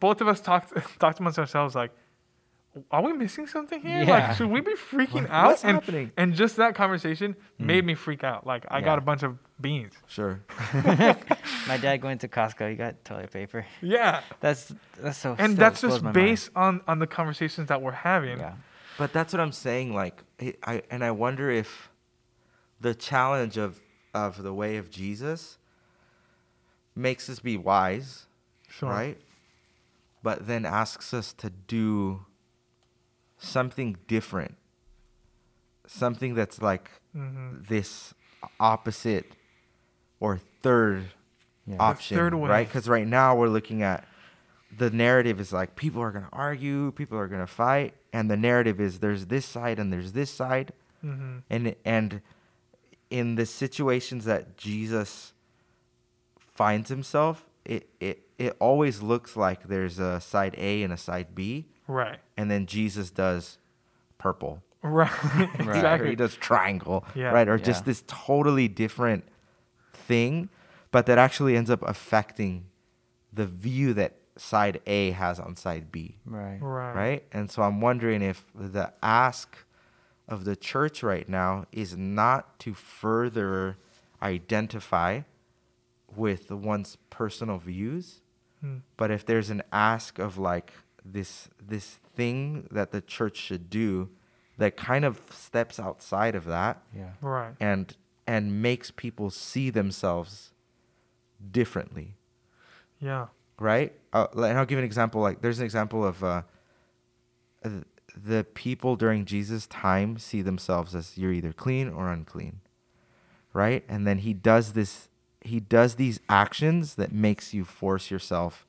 Both of us talked talked amongst ourselves like, are we missing something here? Yeah. Like, should we be freaking Like, out? what's and, happening? and just that conversation hmm. made me freak out. Like I got a bunch of beans. Sure. My dad going to Costco. He got toilet paper. Yeah. That's that's so. And that's just my mind. based on on the conversations that we're having. Yeah. But that's what I'm saying. Like, I and I wonder if the challenge of of the way of Jesus makes us be wise, Sure. right? But then asks us to do something different, something that's like hmm this opposite or third Yeah. Option, third right? Because right now we're looking at the narrative is like people are going to argue, people are going to fight, and the narrative is there's this side and there's this side, hmm and and in the situations that Jesus finds himself, it it it always looks like there's a side A and a side B, Right. and then Jesus does purple Right. or exactly. he does triangle, Yeah. right? Or Yeah. just this totally different thing, but that actually ends up affecting the view that side A has on side B, Right. Right. right? And so I'm wondering if the ask of the church right now is not to further identify with one's personal views, Mm. but if there's an ask of like this this thing that the church should do that kind of steps outside of that Yeah. Right. and and makes people see themselves differently Yeah. right uh, and i'll give an example like there's an example of uh, uh, the people during jesus time see themselves as you're either clean or unclean right and then he does this he does these actions that makes you force yourself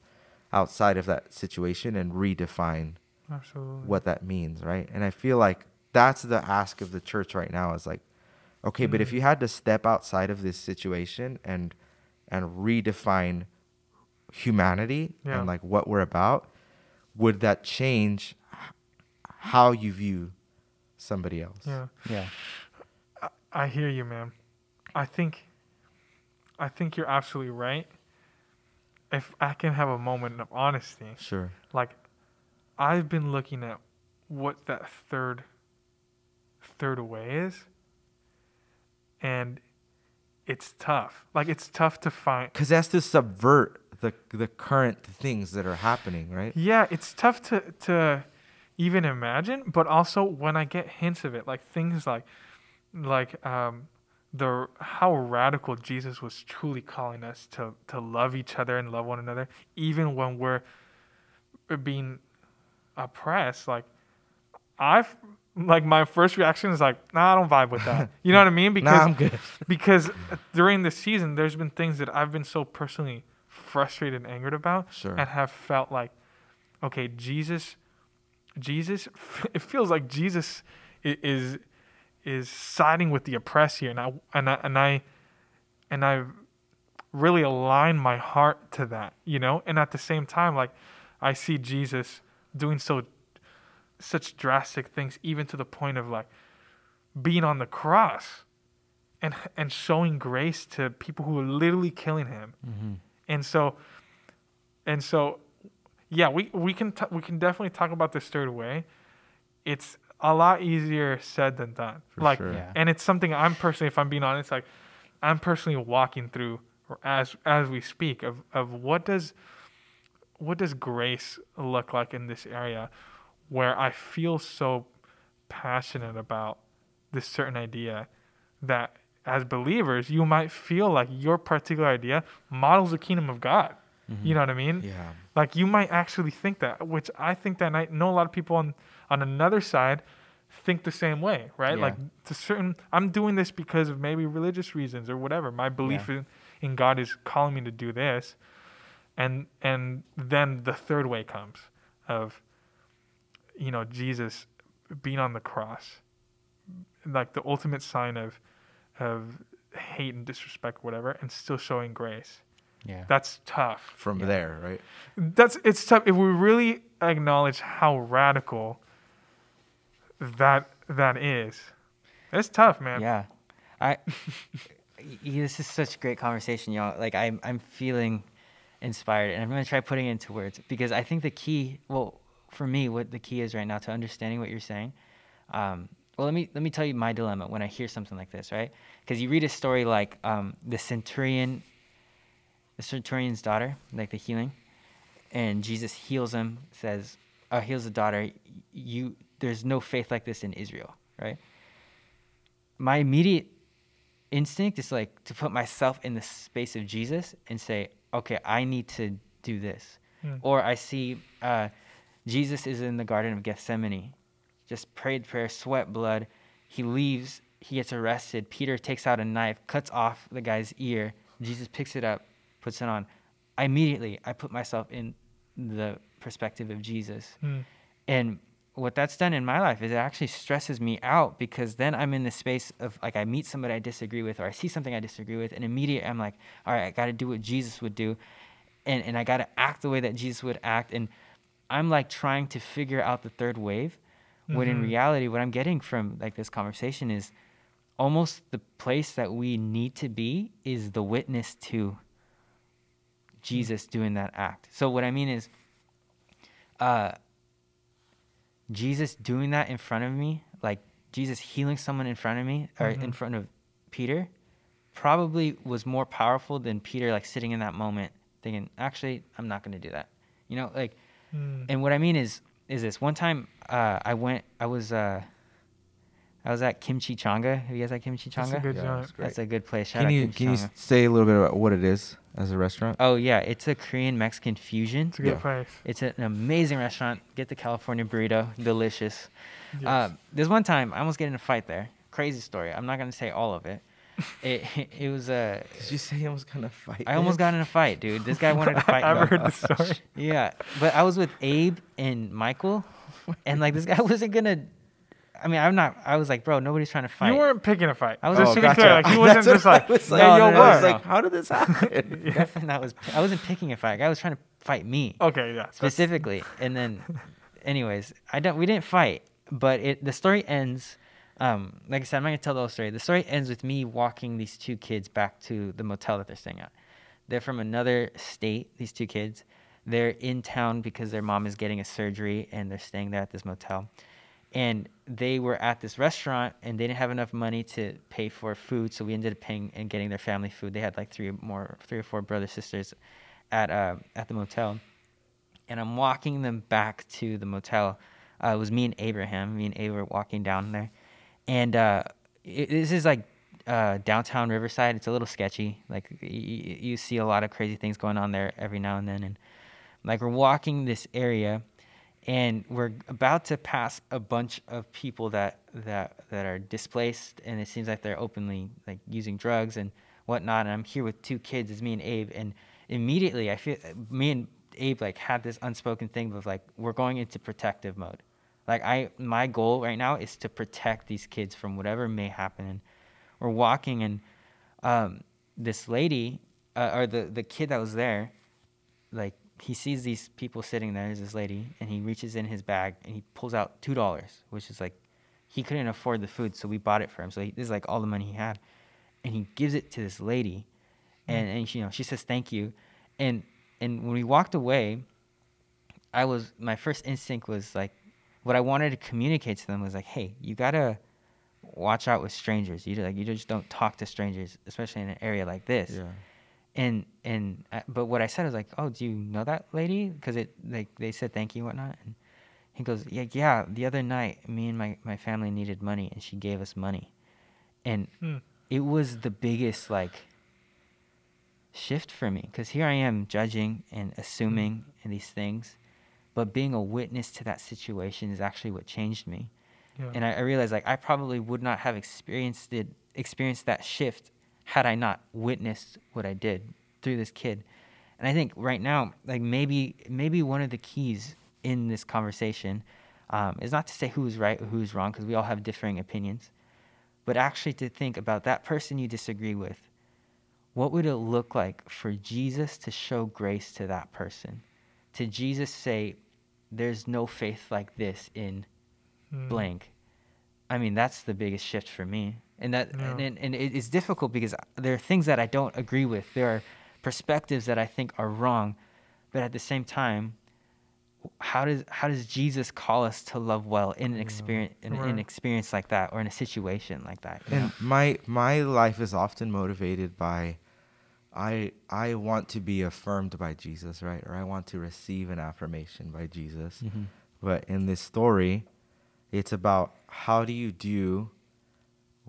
outside of that situation and redefine Absolutely. what that means, right? And I feel like that's the ask of the church right now is like, okay, but if Mhm. you had to step outside of this situation and and redefine humanity Yeah. and like what we're about, would that change how you view somebody else? Yeah. Yeah. I hear you, man. I think I think you're absolutely right. If I can have a moment of honesty, Sure. like I've been looking at what that third third way is and it's tough. Like it's tough to find Because that's to subvert the the current things that are happening, right? Yeah, it's tough to to even imagine, but also when I get hints of it, like things like like um the how radical Jesus was truly calling us to to love each other and love one another, even when we're being oppressed. Like I've like my first reaction is like, nah, I don't vibe with that. You know what I mean? Because nah, I'm good. because during the season there's been things that I've been so personally frustrated and angered about Sure. and have felt like okay Jesus Jesus it feels like Jesus is is siding with the oppressed here and I and I and I and I really align my heart to that you know? And at the same time like I see Jesus doing so such drastic things even to the point of like being on the cross and and showing grace to people who are literally killing him. Mm-hmm. and so and so yeah we we can t- we can definitely talk about this third way. It's a lot easier said than done For like sure. Yeah. and it's something i'm personally if i'm being honest like i'm personally walking through as as we speak of of what does what does grace look like in this area where i feel so passionate about this certain idea that as believers you might feel like your particular idea models the kingdom of god you mm-hmm. know what i mean Yeah. like you might actually think that which i think that and i know a lot of people on on another side think the same way right Yeah. like to certain i'm doing this because of maybe religious reasons or whatever my belief Yeah. in, in god is calling me to do this and and then the third way comes of you know jesus being on the cross like the ultimate sign of of hate and disrespect whatever and still showing grace Yeah. that's tough From Yeah. there, right? that's it's tough if we really acknowledge how radical that that is it's tough man Yeah, I. this is such a great conversation, y'all. Like I'm, I'm feeling inspired, and I'm gonna try putting it into words because I think the key, well, for me, what the key is right now to understanding what you're saying. Um, well, let me let me tell you my dilemma when I hear something like this, right? Because you read a story like um, the centurion, the centurion's daughter, like the healing, and Jesus heals him, says, uh, heals the daughter. You, there's no faith like this in Israel, right? my immediate instinct is like to put myself in the space of Jesus and say, okay, I need to do this. Mm. Or I see uh, Jesus is in the Garden of Gethsemane, just prayed prayer, sweat blood. He leaves, he gets arrested. Peter takes out a knife, cuts off the guy's ear. Jesus picks it up, puts it on. I immediately, I put myself in the perspective of Jesus. Mm. And what that's done in my life is it actually stresses me out because then I'm in the space of like I meet somebody I disagree with or I see something I disagree with and immediately I'm like, all right, I got to do what Jesus would do and, and I got to act the way that Jesus would act. And I'm like trying to figure out the third wave when in Mhm. reality, what I'm getting from like this conversation is almost the place that we need to be is the witness to Jesus doing that act. So what I mean is, uh, Jesus doing that in front of me, like Jesus healing someone in front of me or in Mhm. front of Peter, probably was more powerful than Peter like sitting in that moment thinking, actually, I'm not going to do that. You know, like, Mm. and what I mean is, is this one time uh, I went, I was, uh, I was at Kimchi Changa. Have you guys had Kimchi That's a good Yeah, joint. great. That's a good place. Shout Can out you Kimchi can you say a little bit about what it is as a restaurant? Oh yeah, it's a Korean Mexican fusion. It's a good Yeah. place. It's an amazing restaurant. Get the California burrito, delicious. Yes. Uh, there's one time I almost get in a fight there. Crazy story. I'm not gonna say all of it. it it was uh, Did you say he was gonna fight? I almost got in a fight, dude. This guy wanted to fight I've heard the story. Yeah, but I was with Abe and Michael, and like this guy wasn't gonna. I mean, I'm not. I was like, bro, nobody's trying to fight. You weren't picking a fight. I was- just Oh, be gotcha. clear, like he wasn't just I like, was like. No, no, what? I was no. like, how did this happen? Definitely not was. I wasn't picking a fight. I was trying to fight me Okay, yeah. specifically. And then, anyways, I don't. We didn't fight, but it. The story ends. Um, like I said, I'm not gonna tell the whole story. The story ends with me walking these two kids back to the motel that they're staying at. They're from another state. These two kids. They're in town because their mom is getting a surgery, and they're staying there at this motel. And they were at this restaurant, and they didn't have enough money to pay for food, so we ended up paying and getting their family food. They had like three more, three or four brothers sisters, at uh, at the motel and I'm walking them back to the motel. Uh, it was me and Abraham. Me and were walking down there, and uh, it, this is like uh, downtown Riverside. It's a little sketchy. Like y- you see a lot of crazy things going on there every now and then, and like we're walking this area, and we're about to pass a bunch of people that that that are displaced, and it seems like they're openly like using drugs and whatnot. And I'm here with two kids. It's me and Abe, and immediately I feel me and Abe like had this unspoken thing of like we're going into protective mode. Like I my goal right now is to protect these kids from whatever may happen. And we're walking and um, this lady uh, or the the kid that was there, like he sees these people sitting there. There's this lady, and he reaches in his bag and he pulls out two dollars, which is like he couldn't afford the food, so we bought it for him. So he, this is like all the money he had, and he gives it to this lady, mm. and and she, you know she says thank you, and and when we walked away, I was my first instinct was like, what I wanted to communicate to them was like, hey, you gotta watch out with strangers. You like you just don't talk to strangers, especially in an area like this. yeah. And and uh, but what I said was like, oh, do you know that lady? Because it like they said thank you and whatnot. And he goes, yeah, yeah. The other night, me and my my family needed money, and she gave us money, and Hmm. it was the biggest like shift for me because here I am judging and assuming and these things, but being a witness to that situation is actually what changed me. Yeah. And I, I realized like I probably would not have experienced it, experienced that shift had I not witnessed what I did through this kid. And I think right now, like maybe maybe one of the keys in this conversation um, is not to say who's right or who's wrong because we all have differing opinions, but actually to think about that person you disagree with. What would it look like for Jesus to show grace to that person? To Jesus say, "There's no faith like this in Hmm. blank." I mean, that's the biggest shift for me, and that Yeah. and, and, and it's difficult because there are things that I don't agree with. There are perspectives that I think are wrong, but at the same time, how does how does Jesus call us to love well in an experience in, in an experience like that or in a situation like that? you know? And my my life is often motivated by I I want to be affirmed by Jesus, right? Or I want to receive an affirmation by Jesus. Mhm. But in this story, it's about how do you do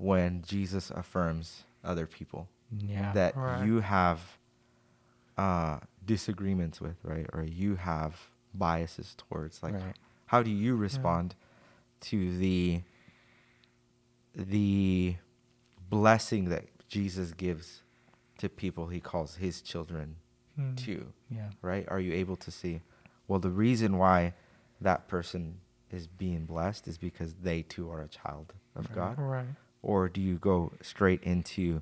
when Jesus affirms other people Yeah. that Right. you have uh, disagreements with, right? Or you have biases towards. Like, Right. how do you respond to the the blessing that Jesus gives to people he calls his children Hmm. to? Yeah. right? Are you able to see, well, the reason why that person is being blessed is because they too are a child of Right. God? Right. Or do you go straight into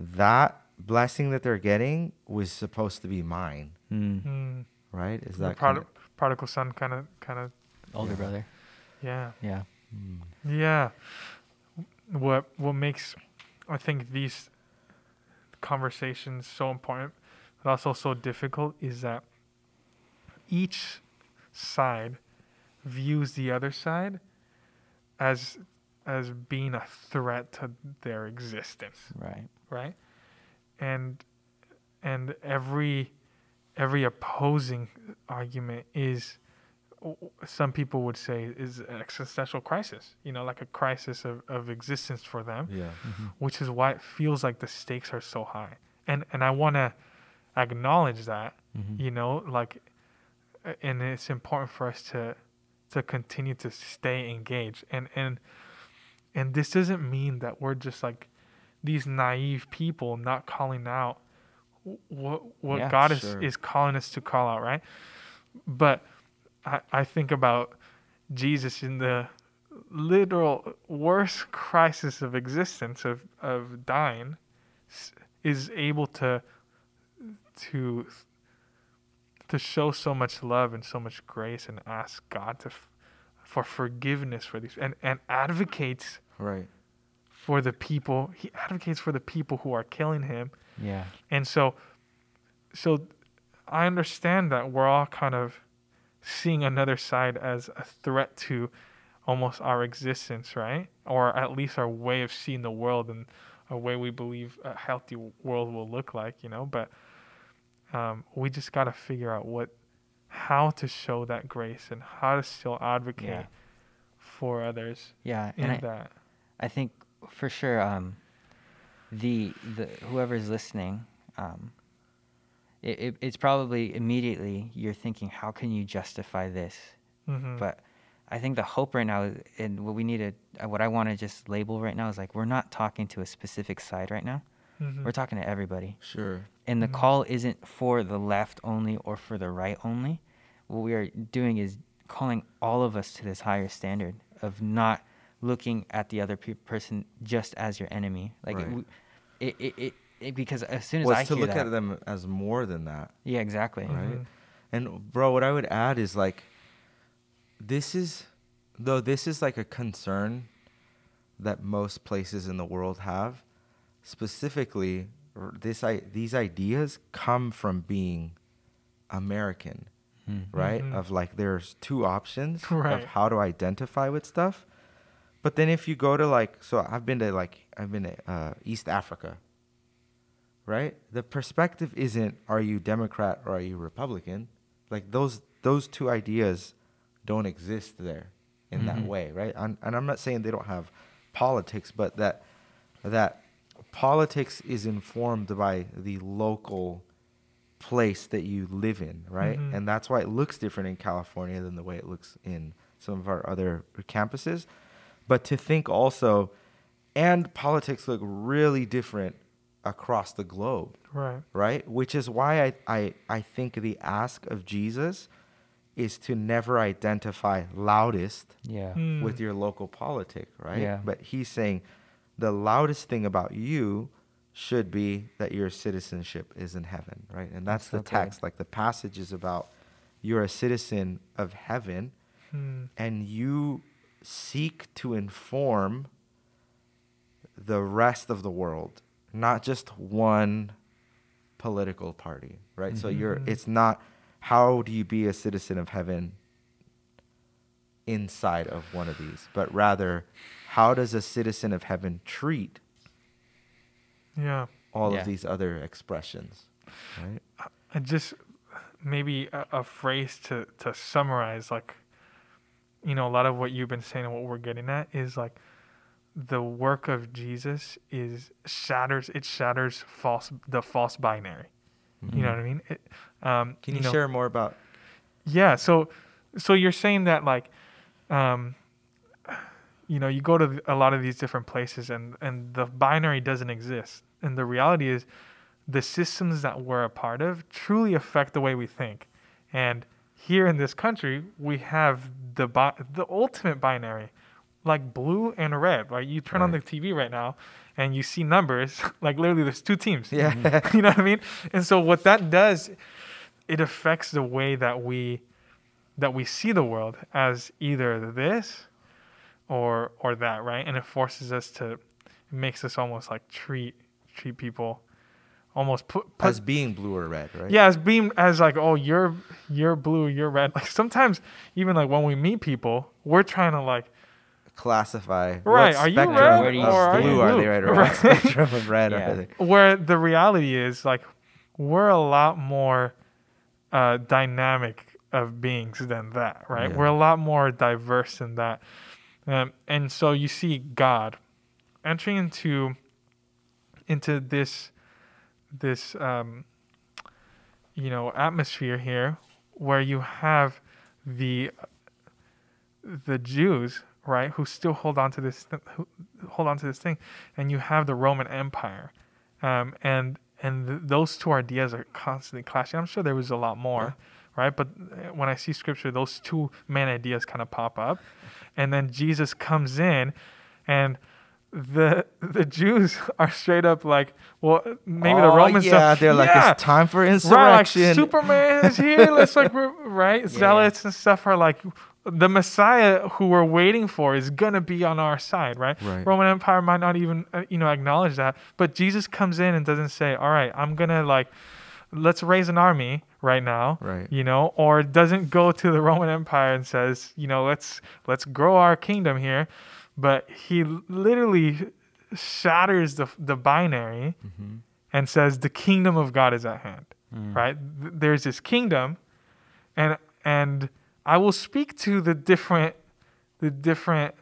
that blessing that they're getting was supposed to be mine, Mm. Right? Is The that prod- kind prodigal son kind of, kind of, Older Yeah. brother. yeah. Yeah. Mm. Yeah. What what makes I think these conversations so important but also so difficult is that each side views the other side as as being a threat to their existence Right. right and and every every opposing argument is some people would say is an existential crisis you know like a crisis of, of existence for them Yeah. Mm-hmm. which is why it feels like the stakes are so high and and i want to acknowledge that Mhm. you know like and it's important for us to to continue to stay engaged and and and this doesn't mean that we're just like these naive people not calling out what what Yeah, God is sure. is calling us to call out right but I, I think about Jesus in the literal worst crisis of existence of of dying is able to to to show so much love and so much grace and ask God to for forgiveness for these and and advocates Right. for the people he advocates for the people who are killing him Yeah. and so so i understand that we're all kind of seeing another side as a threat to almost our existence right or at least our way of seeing the world and a way we believe a healthy world will look like you know but um, we just got to figure out what how to show that grace and how to still advocate Yeah. for others Yeah. in And I, that I think for sure, um, the the whoever's listening, um, it, it it's probably immediately you're thinking, how can you justify this? hmm But I think the hope right now, is- and what we need to, uh, what I want to just label right now is like we're not talking to a specific side right now. hmm We're talking to everybody, Sure. and the Mhm. call isn't for the left only or for the right only. What we are doing is calling all of us to this higher standard of not looking at the other pe- person just as your enemy. Like Right. it, it, it, it, it, because as soon as Was I to look that, at them as more than that. yeah, exactly. right? Mhm. And bro, what I would add is like this is though this is like a concern that most places in the world have. Specifically, this I, these ideas come from being American, Mm. right? Mhm. Of like there's two options Right. of how to identify with stuff. But then if you go to like so I've been to like I've been to uh, East Africa. Right? The perspective isn't are you Democrat or are you Republican? Like those those two ideas don't exist there in that Mhm. way, right? And, and I'm not saying they don't have politics, but that that politics is informed by the local place that you live in, right? Mhm. And that's why it looks different in California than the way it looks in some of our other campuses. But to think also, and politics look really different across the globe, right right? Which is why I, I, I think the ask of Jesus is to never identify loudest Yeah. Mm. with your local politic, right? Yeah. But he's saying the loudest thing about you should be that your citizenship is in heaven, right? And that's, That's the so good. text. Like the passage is about you're a citizen of heaven Mm. and you seek to inform the rest of the world, not just one political party, right? So you're Mhm. it's not how do you be a citizen of heaven inside of one of these, but rather how does a citizen of heaven treat yeah all Yeah. of these other expressions, right? I just maybe a, a phrase to to summarize like you know a lot of what you've been saying and what we're getting at is like the work of Jesus is shatters it shatters false the false binary. You know what I mean? It, um, Can you, know, share more about Yeah. So, so you're saying that like, um, you know, you go to a lot of these different places and and the binary doesn't exist, and the reality is, the systems that we're a part of truly affect the way we think, and here in this country we have the bi- the ultimate binary, like blue and red. Right? You turn on the TV right now, and you see numbers. Like literally, there's two teams. Yeah. you know what I mean? And so what that does, it affects the way that we that we see the world as either this or or that, right? And it forces us to it makes us almost like treat treat people almost put, put as being blue or red, right? yeah, as being as like, oh, you're you're blue, you're red. Like sometimes even like when we meet people, we're trying to like Classify Right, what are you spectrum red you of or are blue are they, right? Or Right. spectrum of red Yeah. where the reality is like we're a lot more uh, dynamic of beings than that, right? Yeah. We're a lot more diverse than that, um, and so you see God entering into into this this um, you know atmosphere here where you have the the Jews right who still hold on to this th- who hold on to this thing and you have the Roman Empire um, and and th- those two ideas are constantly clashing I'm sure there was a lot more right? But uh, when I see scripture, those two main ideas kind of pop up, and then Jesus comes in, and the the Jews are straight up like, well, maybe the Oh, Romans. Yeah, don't- they're like, yeah. it's time for insurrection. Right, like. Superman is here. Let's like, right? yeah. Zealots and stuff are like, the Messiah who we're waiting for is gonna be on our side, right? Right. Roman Empire might not even, uh, you know, acknowledge that, but Jesus comes in and doesn't say, "All right, I'm gonna like, let's raise an army right now," Right. You know, or doesn't go to the Roman Empire and says, you know, let's let's grow our kingdom here, but he literally shatters the the binary Mm-hmm. and says the kingdom of God is at hand. Right? There's this kingdom and and I will speak to the different the different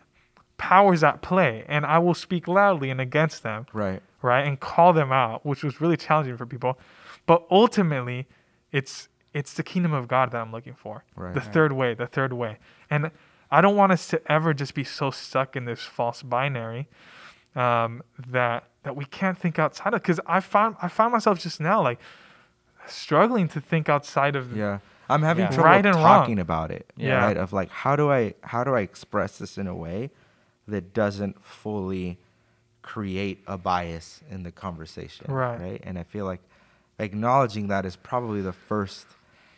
powers at play and I will speak loudly and against them, right. right? And call them out, which was really challenging for people. But ultimately, it's it's the kingdom of God that I'm looking for. Right. The Right. third way, the third way. And I don't want us to ever just be so stuck in this false binary um, that that we can't think outside of. Because I found I found myself just now like struggling to think outside of. Yeah. I'm having Yeah. trouble Right and wrong. talking about it. Yeah. Right. Of like how do I how do I express this in a way that doesn't fully create a bias in the conversation. Right. Right. And I feel like acknowledging that is probably the first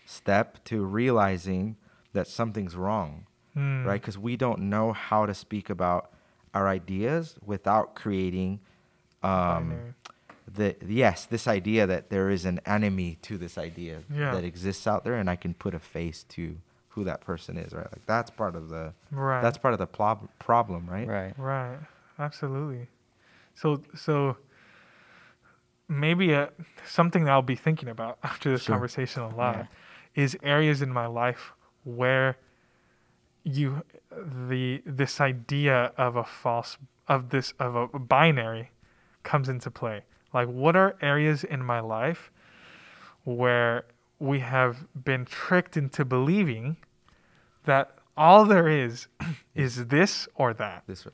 step to realizing that something's wrong. Mm. Right? Because we don't know how to speak about our ideas without creating um, the yes, this idea that there is an enemy to this idea Yeah. that exists out there, and I can put a face to who that person is, right? Like that's part of the Right. that's part of the plob- problem, right? Right. Right. Absolutely. So so maybe uh something that I'll be thinking about after this Sure. conversation a lot is areas in my life where you the this idea of a false of this of a binary comes into play. Like what are areas in my life where we have been tricked into believing that all there is is this or that This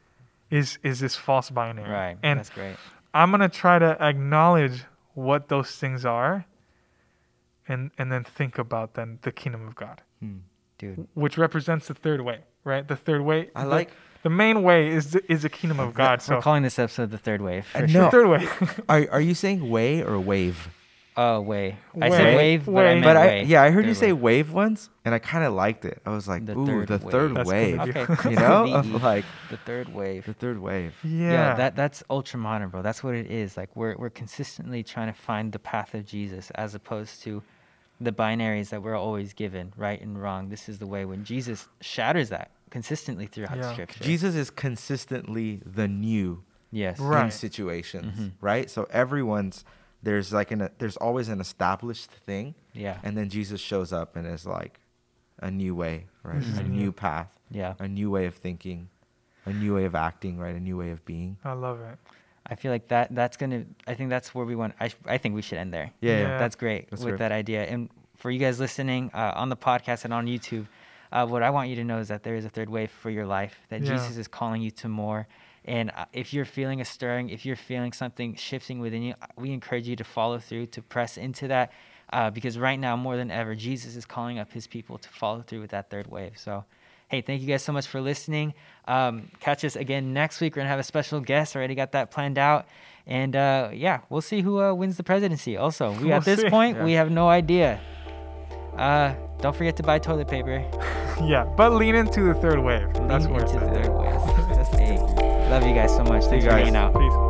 is is this false binary Right. and That's great. i'm gonna try to acknowledge what those things are and and then think about then the kingdom of god hmm. Dude. which represents the third way right the third way I the- like- the main way is the, is the kingdom of god So We're calling this episode the third wave. I For know. sure. the third way Are are you saying way or wave? Oh, way. I said Way. wave, but I meant But I way. yeah, I heard you say wave. wave once, and I kind of liked it. I was like, The ooh, third the wave. third That's wave. gonna Okay. You know, of like the third wave. the third wave. yeah, that that's ultra modern, bro. That's what it is. Like we're we're consistently trying to find the path of Jesus as opposed to the binaries that we're always given, right and wrong. This is the way when Jesus shatters that consistently throughout Yeah. scripture. Jesus is consistently the new Yes. Right. Mm-hmm. in situations, Mhm. right? So everyone's there's like an there's always an established thing, Yeah. and then Jesus shows up and is like a new way, right? This is A new. new path, Yeah. a new way of thinking, a new way of acting, right? A new way of being. i love it I feel like that that's gonna. I think that's where we want. I I think we should end there. Yeah, yeah. That's great That's with great. that idea. And for you guys listening uh, on the podcast and on YouTube, uh, what I want you to know is that there is a third wave for your life. That Yeah. Jesus is calling you to more. And uh, if you're feeling a stirring, if you're feeling something shifting within you, we encourage you to follow through, to press into that, uh, because right now more than ever, Jesus is calling up His people to follow through with that third wave. So. Hey, thank you guys so much for listening. Um, catch us again next week. We're gonna have a special guest. Already got that planned out, and uh, yeah, we'll see who uh, wins the presidency. Also, we We'll at this see. point Yeah. we have no idea. Uh, don't forget to buy toilet paper. yeah but lean into the third wave Lean it's into the third wave. Just hey, love you guys so much. Thanks you for hanging out. peace